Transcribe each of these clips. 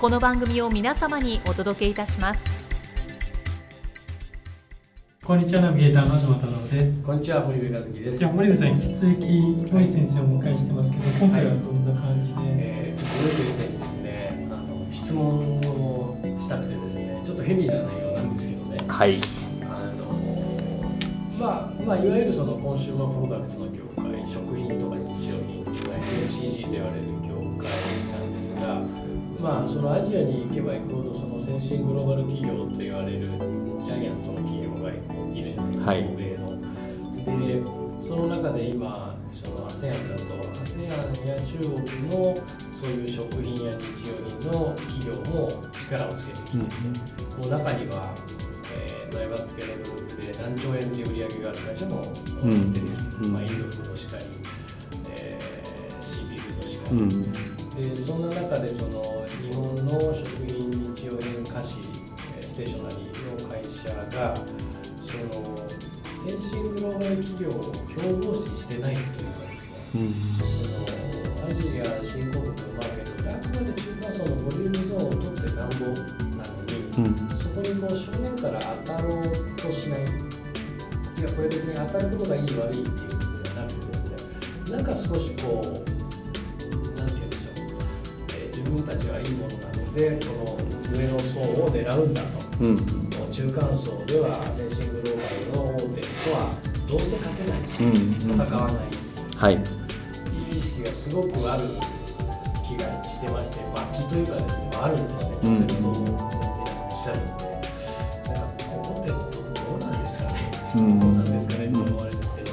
この番組を皆様にお届けいたします。こんにちはナビゲーターの東太郎です。こんにちは森部和樹です。じゃあ森部さん引き続き森先生をお迎えしてますけど今回はどんな感じで、えー、ちょっと森先生にですねあの質問をしたくてですねちょっとヘビーな内容なんですけどね。はい。あのまあまあいわゆるそのコンシューマープロダクツの業界食品とか日用品 FMCG と言われる業界なんですがまあそのアジアに行けば行くほどその先進グローバル企業と言われるジャイアントの企業がいるじゃないですか、はい。欧米の。でその中で今その ASEAN だと ASEAN や中国のそういう食品や日用品の企業も力をつけてきてて、もう中には、えー財閥系のグループで何兆円という売り上げがある会社もうん。出てきてる、うん。まあ、インドフードしかり、えー、CP フードしかり、うん。でそんな中でその日本の食品日用品菓子ステーショナリーの会社がその先進グローバル企業を競合視してないというかですねそのアジア新興国のマーケットであくまで中間層のボリュームゾーンを取ってなんぼなのに、うんそこにこう正面から当たろうとしないいやこれ別に当たることがいい悪いっていうことではなくてですねなんか少しこうたちはいいものなのでこの上の層を狙うんだと。うん。中間層では先進グローバルの大手とはどうせ勝てないし、うんうん。戦わないはいいい。意識がすごくある気がしてまして、まあ、気というかですね、あるんですね、うん直接そう皆さんおっしゃるので、うなんですかね、うん。どうなんですかねって思われですけど、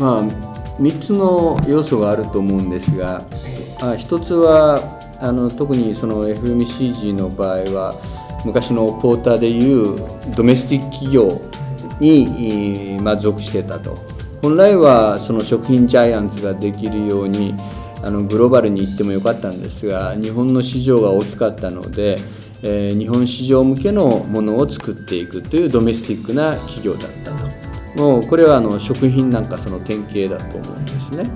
まあ3つの要素があると思うんですがえ。あ一つはあの特にその FMCG の場合は昔のポーターでいうドメスティック企業に、まあ、属してたと。本来はその食品ジャイアンツができるようにあのグローバルに行ってもよかったんですが日本の市場が大きかったので、えー日本市場向けのものを作っていくというドメスティックな企業だったと。もうこれはあの食品なんかその典型だと思うんですね。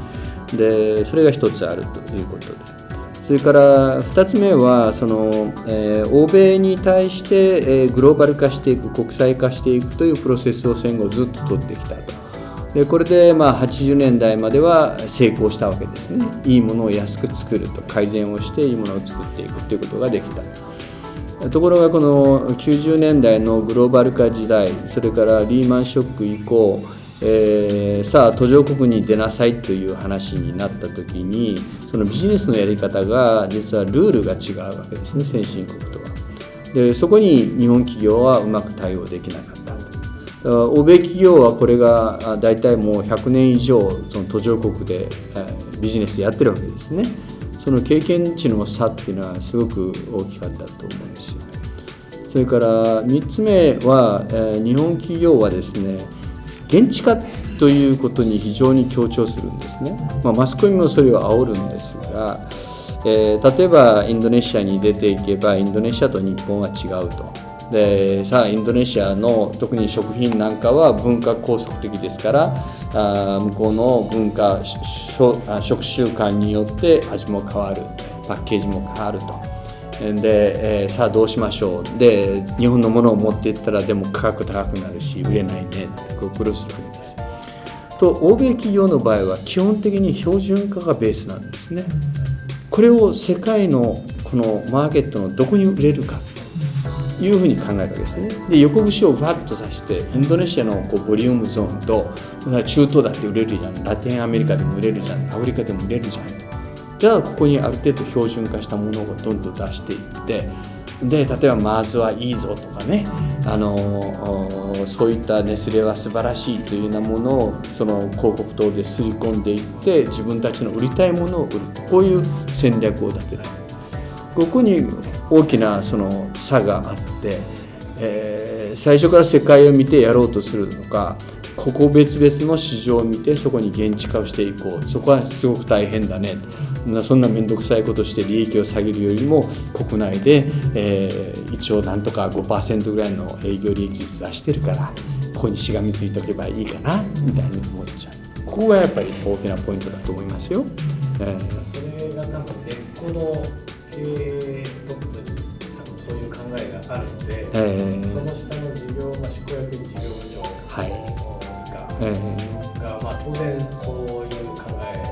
でそれが一つあるということで。それから2つ目はその、えー欧米に対して、えーグローバル化していく国際化していくというプロセスを戦後ずっと取ってきたと。でこれでまあ80年代までは成功したわけですね。いいものを安く作ると。改善をしていいものを作っていくということができた。ところがこの90年代のグローバル化時代それからリーマンショック以降、えーさあ途上国に出なさいという話になった時にそのビジネスのやり方が実はルールが違うわけですね先進国とは。でそこに日本企業はうまく対応できなかったと。欧米企業はこれが大体もう100年以上その途上国で、えービジネスやってるわけですね。その経験値の差っていうのはすごく大きかったと思うんですよそれから3つ目は、えー日本企業はですね現地化ということに非常に強調するんですね、まあ、マスコミもそれを煽るんですが、えー例えばインドネシアに出ていけばインドネシアと日本は違うと。でさあインドネシアの特に食品なんかは文化拘束的ですからあ向こうの文化食習慣によって味も変わるパッケージも変わると。で、えーさあどうしましょう。で日本のものを持っていったらでも価格高くなるし売れないねってこう苦労するわけですと欧米企業の場合は基本的に標準化がベースなんですね。これを世界のこのマーケットのどこに売れるか。というふうに考えたわけですね。で横串をバッと刺してインドネシアのこうボリュームゾーンと中東だって売れるじゃん。ラテンアメリカでも売れるじゃん。アフリカでも売れるじゃん。じゃあここにある程度標準化したものをどんどん出していってで例えばまずはいいぞとかねあのそういったネスレは素晴らしいというようなものをその広告塔ですり込んでいって自分たちの売りたいものを売る。こういう戦略を立てられる。ここに大きなその差があって、えー、最初から世界を見てやろうとするのかここ別々の市場を見てそこに現地化をしていこう。そこはすごく大変だね。そんな面倒くさいことして利益を下げるよりも国内で、えー、一応なんとか5%ぐらいの営業利益率出してるからここにしがみついておけばいいかなみたいに思っちゃう。ここがやっぱり大きなポイントだと思いますよ。えー、それがなんか根っこの経営トップに多分そういう考えがあるので、えー、その下がまあ、当然そういう考え。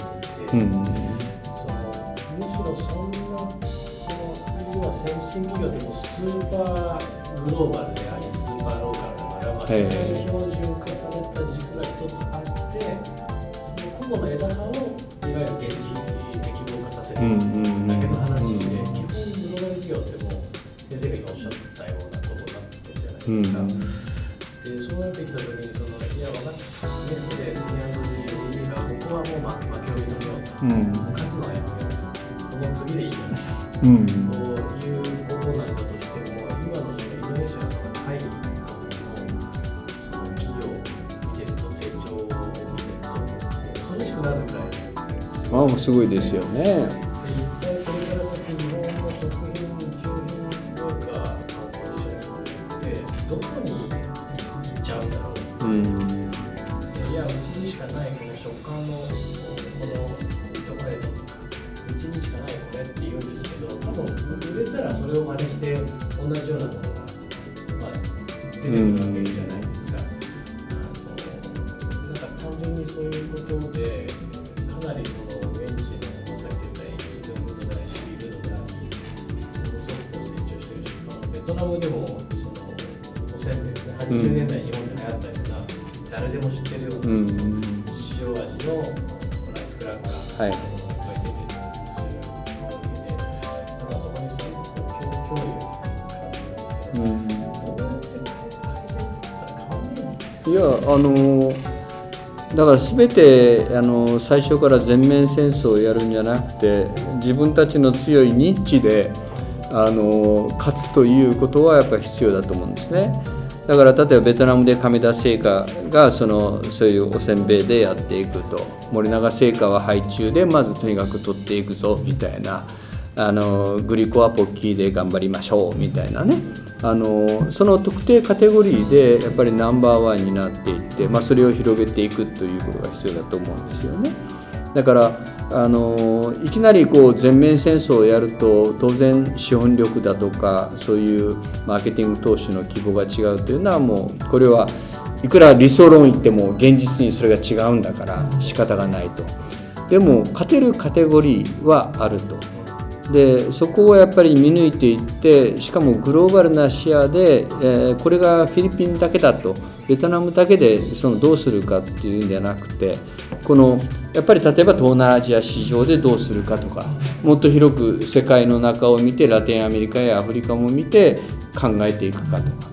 なんですよ、ね。うん、そのむしろそんなその要は先進企業でもスーパーグローバルでありスーパーローカルだから、まあ、標準化されじゃないでそうなってきた時にそのいや私メスでテニアドジがここはもう、まあ、負けを認めよううん、勝つのはやめようこの次でいいじゃない、うん、ということなんだとしても今のそのインドネシアの会議のその企業を見てると成長を見てると恐ろしくなるぐらいああすごいですよね。いいやあのだから全てあの最初から全面戦争をやるんじゃなくて自分たちの強いニッチであの勝つということはやっぱり必要だと思うんですね。だから例えばベトナムで亀田製菓がそのそういうおせんべいでやっていくと。森永製菓は配中でまずとにかく取っていくぞみたいな。あのグリコはポッキーで頑張りましょうみたいなね。あのその特定カテゴリーでやっぱりナンバーワンになっていって、まあ、それを広げていくということが必要だと思うんですよね。だからあのいきなりこう全面戦争をやると当然資本力だとかそういうマーケティング投資の規模が違うというのはもうこれはいくら理想論言っても現実にそれが違うんだから仕方がないと。でも勝てるカテゴリーはあると。でそこをやっぱり見抜いていってしかもグローバルな視野で、えー、これがフィリピンだけだとベトナムだけでそのどうするかっていうんじゃなくてこのやっぱり例えば東南アジア市場でどうするかとかもっと広く世界の中を見てラテンアメリカやアフリカも見て考えていくかとか。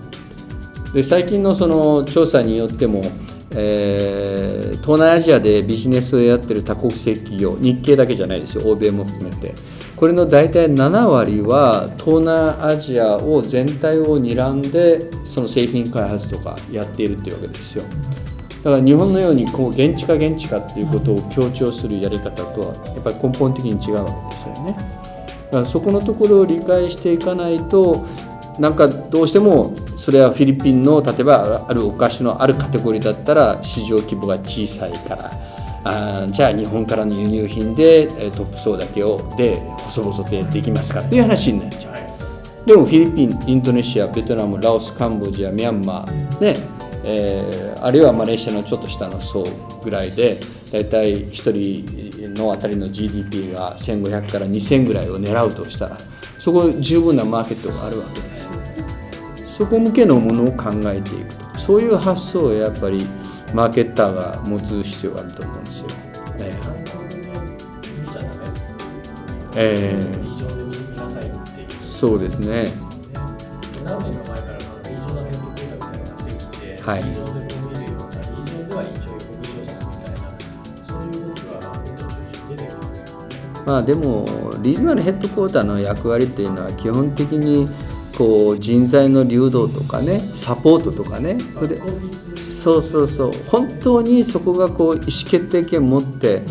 で最近のその調査によってもえー、東南アジアでビジネスをやってる多国籍企業日系だけじゃないですよ。欧米も含めて。これの大体7割は東南アジアを全体を睨んでその製品開発とかやっているっていうわけですよ。だから日本のようにこう現地化現地化っていうことを強調するやり方とはやっぱり根本的に違うわけですよね。だからそこのところを理解していかないとなんかどうしてもそれはフィリピンの例えばあるお菓子のあるカテゴリーだったら市場規模が小さいからあじゃあ日本からの輸入品でトップ層だけをで細々でできますかっていう話になっちゃう。でもフィリピンインドネシアベトナムラオスカンボジアミャンマーねえー、あるいはマレーシアのちょっと下の層ぐらいでだいたい1人のあたりの GDP が1500から2000ぐらいを狙うとしたらそこ十分なマーケットがあるわけですよそこ向けのものを考えていくと。そういう発想をやっぱりマーケッターが持つ必要があると思うんですよ、え韓国に見ちゃダメえーそうですねはい。リージョンでこう見るようなリージョンでは一応横串を刺すみたいなそういう動きは本当に出てきますまあでもリージョナルヘッドクォーターの役割っていうのは基本的にこう人材の流動とかねサポートとかね。それでそうそうそう。本当にそこがこう意思決定権を持って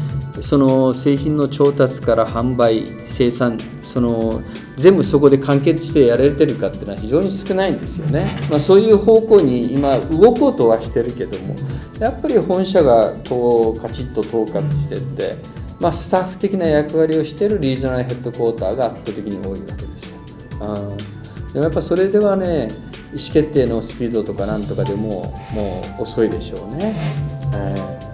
その製品の調達から販売生産その全部そこで完結してやれてるかっていうのは非常に少ないんですよね、まあ、そういう方向に今動こうとはしてるけどもやっぱり本社がこうカチッと統括してって、まあ、スタッフ的な役割をしてるリージョナルヘッドクォーターが圧倒的に多いわけですよ。うんでもやっぱそれではね意思決定のスピードとかなんとかでももう遅いでしょうね。え特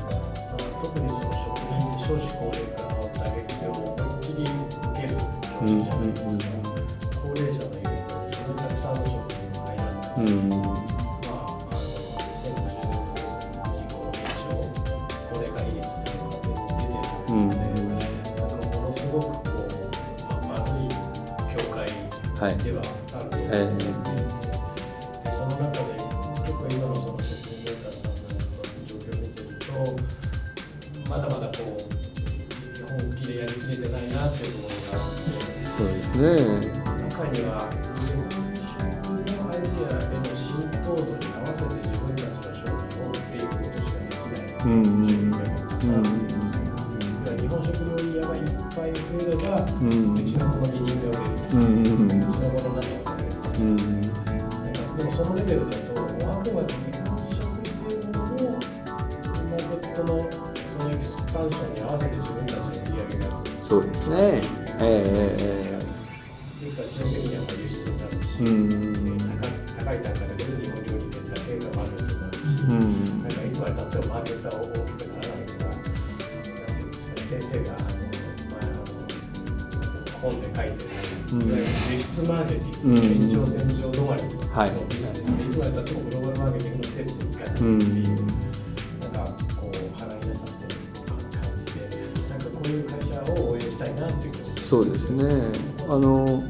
うですね。中には日本食のアイデアへの浸透度に合わせて自分たちの商品を売っていくことしかできないうんうん商品がたくさんあるんですだから日本食料理屋がいっぱい増えれば、ううちのこの二人が売れる、うんうちのもの何が売れるうんでもそのレベルだと、もうあくまで日本食っていうもののマーケットのそのエクスパンションに合わせて自分たちの売り上げがそうですね。えええでうん。高い高い単価で出る日本料理店だけがマーケットになるし、うん。なん。かいつまでたってもマーケットは大きくならないとか、なん。ていうん。ですかね、先生があの、まあ、あの本で書いてる、うん。いわゆる輸出マーケティング、うん。延長線上止まりのはいビジネスで、いつまでたってもグローバルマーケティングのステージに行かないっていう。うん。なん。かこう腹になさってる感じで、なん。かこういう会社を応援したいなっていう気がする。そうですね。あの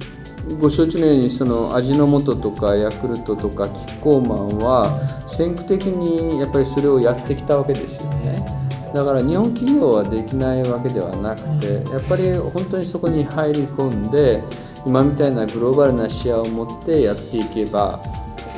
ご承知のようにその味の素とかヤクルトとかキッコーマンは先駆的にやっぱりそれをやってきたわけですよね。だから日本企業はできないわけではなくてやっぱり本当にそこに入り込んで今みたいなグローバルな視野を持ってやっていけば、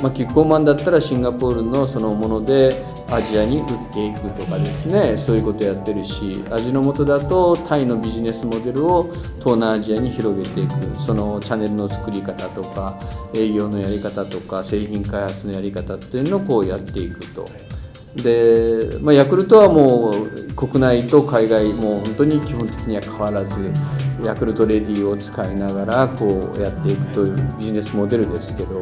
まあ、キッコーマンだったらシンガポールのそのものでアジアに売っていくとかですね。そういうことやってるし味の素だとタイのビジネスモデルを東南アジアに広げていく。そのチャンネルの作り方とか営業のやり方とか製品開発のやり方っていうのをこうやっていくと。で、まあ、ヤクルトはもう国内と海外もう本当に基本的には変わらずヤクルトレディを使いながらこうやっていくというビジネスモデルですけど。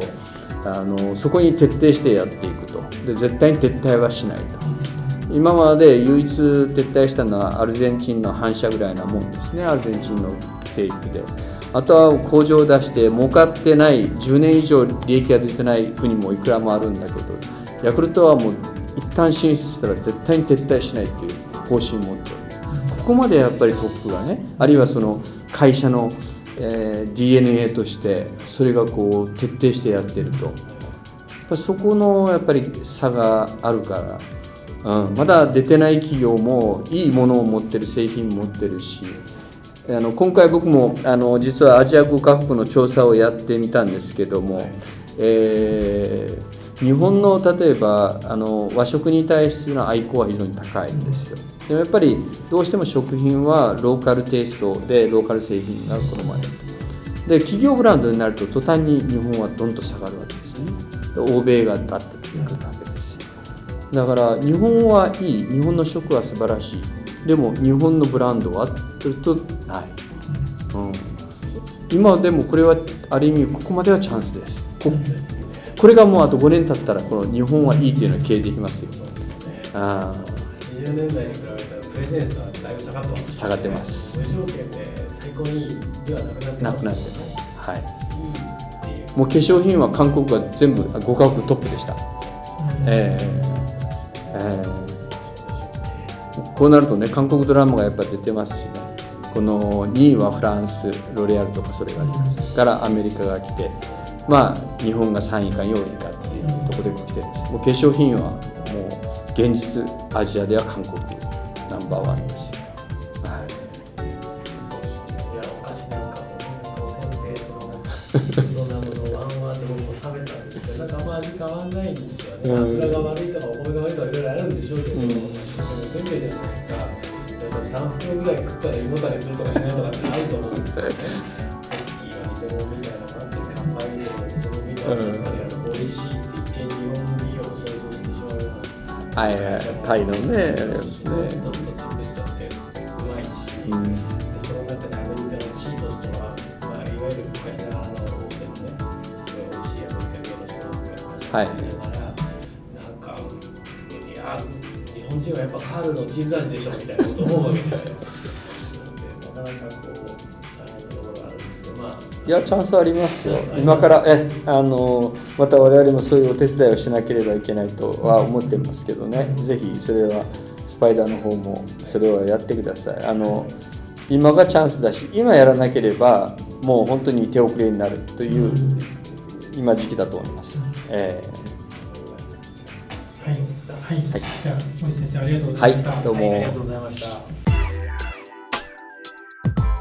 あのそこに徹底してやっていくと。で絶対に撤退はしないと。今まで唯一撤退したのはアルゼンチンの反射ぐらいなもんですね。アルゼンチンのテイクで。あとは工場を出して儲かってない10年以上利益が出てない国もいくらもあるんだけどヤクルトはもう一旦進出したら絶対に撤退しないっていう方針を持ってるんです。ここまでやっぱりトップがねあるいはその会社の、えー DNA としてそれがこう徹底してやってると。やっぱそこのやっぱり差があるから、うん、まだ出てない企業もいいものを持ってる製品持ってるし。あの今回僕もあの実はアジア5カ国の調査をやってみたんですけども、えー日本の例えばあの和食に対する愛好は非常に高いんですよ。でもやっぱりどうしても食品はローカルテイストでローカル製品が好まれるで企業ブランドになると途端に日本はどんと下がるわけですね。で欧米が立ってくるわけですよ。だから日本はいい日本の食は素晴らしい。でも日本のブランドはというとない、うん、今でもこれはある意味ここまではチャンスです。ここれがもうあと5年経ったらこの日本はいいっていうのは消えていきますよ。ああ。20年代に比べたらプレゼンスはだいぶ下がってます、下がってます。無条件で最高にいいではなくなってます。なくなってます。はい。いいっていう。もう化粧品は韓国が全部5カ国トップでした。うん。ええ。ええ。こうなるとね韓国ドラマがやっぱ出てますしね。この2位はフランスロレアルとかそれがあります。からアメリカが来てまあ日本が3位か4位かっていうところで来てるんですもう化粧品はもう現実アジアでは韓国ナンバーワンですよ、はいいやお菓子なんかもね、せんべいとのワンワンでも食べた、なんかあ味変わんないんですよね。うん油が悪いとかお米が悪いとかいろいろあるんでしょうけど、うんでもせんべいじゃないですか。それから3袋ぐらい食ったら胃もたれするとかしないとかってあると思うんですけどね。な。はいはいタイのねあれですね、う。んは、い、なんか、いや、日本人はやっぱカールのチーズ味でしょみたいなこと思うわけですよ。いやチャンスありますよ。今からえあのまた我々もそういうお手伝いをしなければいけないとは思ってますけどね。ぜひそれはスパイダーの方もそれはやってください。あの今がチャンスだし今やらなければもう本当に手遅れになるという今時期だと思います、えはい、はい、じゃあ、森先生ありがとうございました。はい。どうも。ありがとうございました。